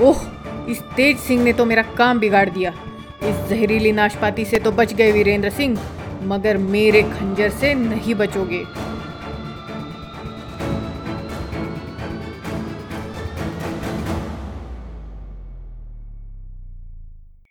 ओह, इस तेज सिंह ने तो मेरा काम बिगाड़ दिया। इस जहरीली नाशपाती से तो बच गए वीरेंद्र सिंह, मगर मेरे खंजर से नहीं बचोगे।